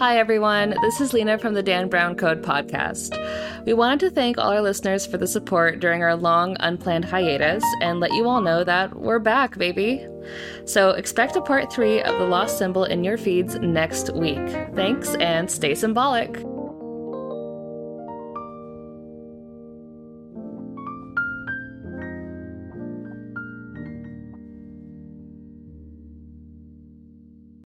Hi, everyone. This is Lena from the Dan Brown Code podcast. We wanted to thank all our listeners for the support during our long, unplanned hiatus and let you all know that we're back, baby. So expect a part three of The Lost Symbol in your feeds next week. Thanks and stay symbolic.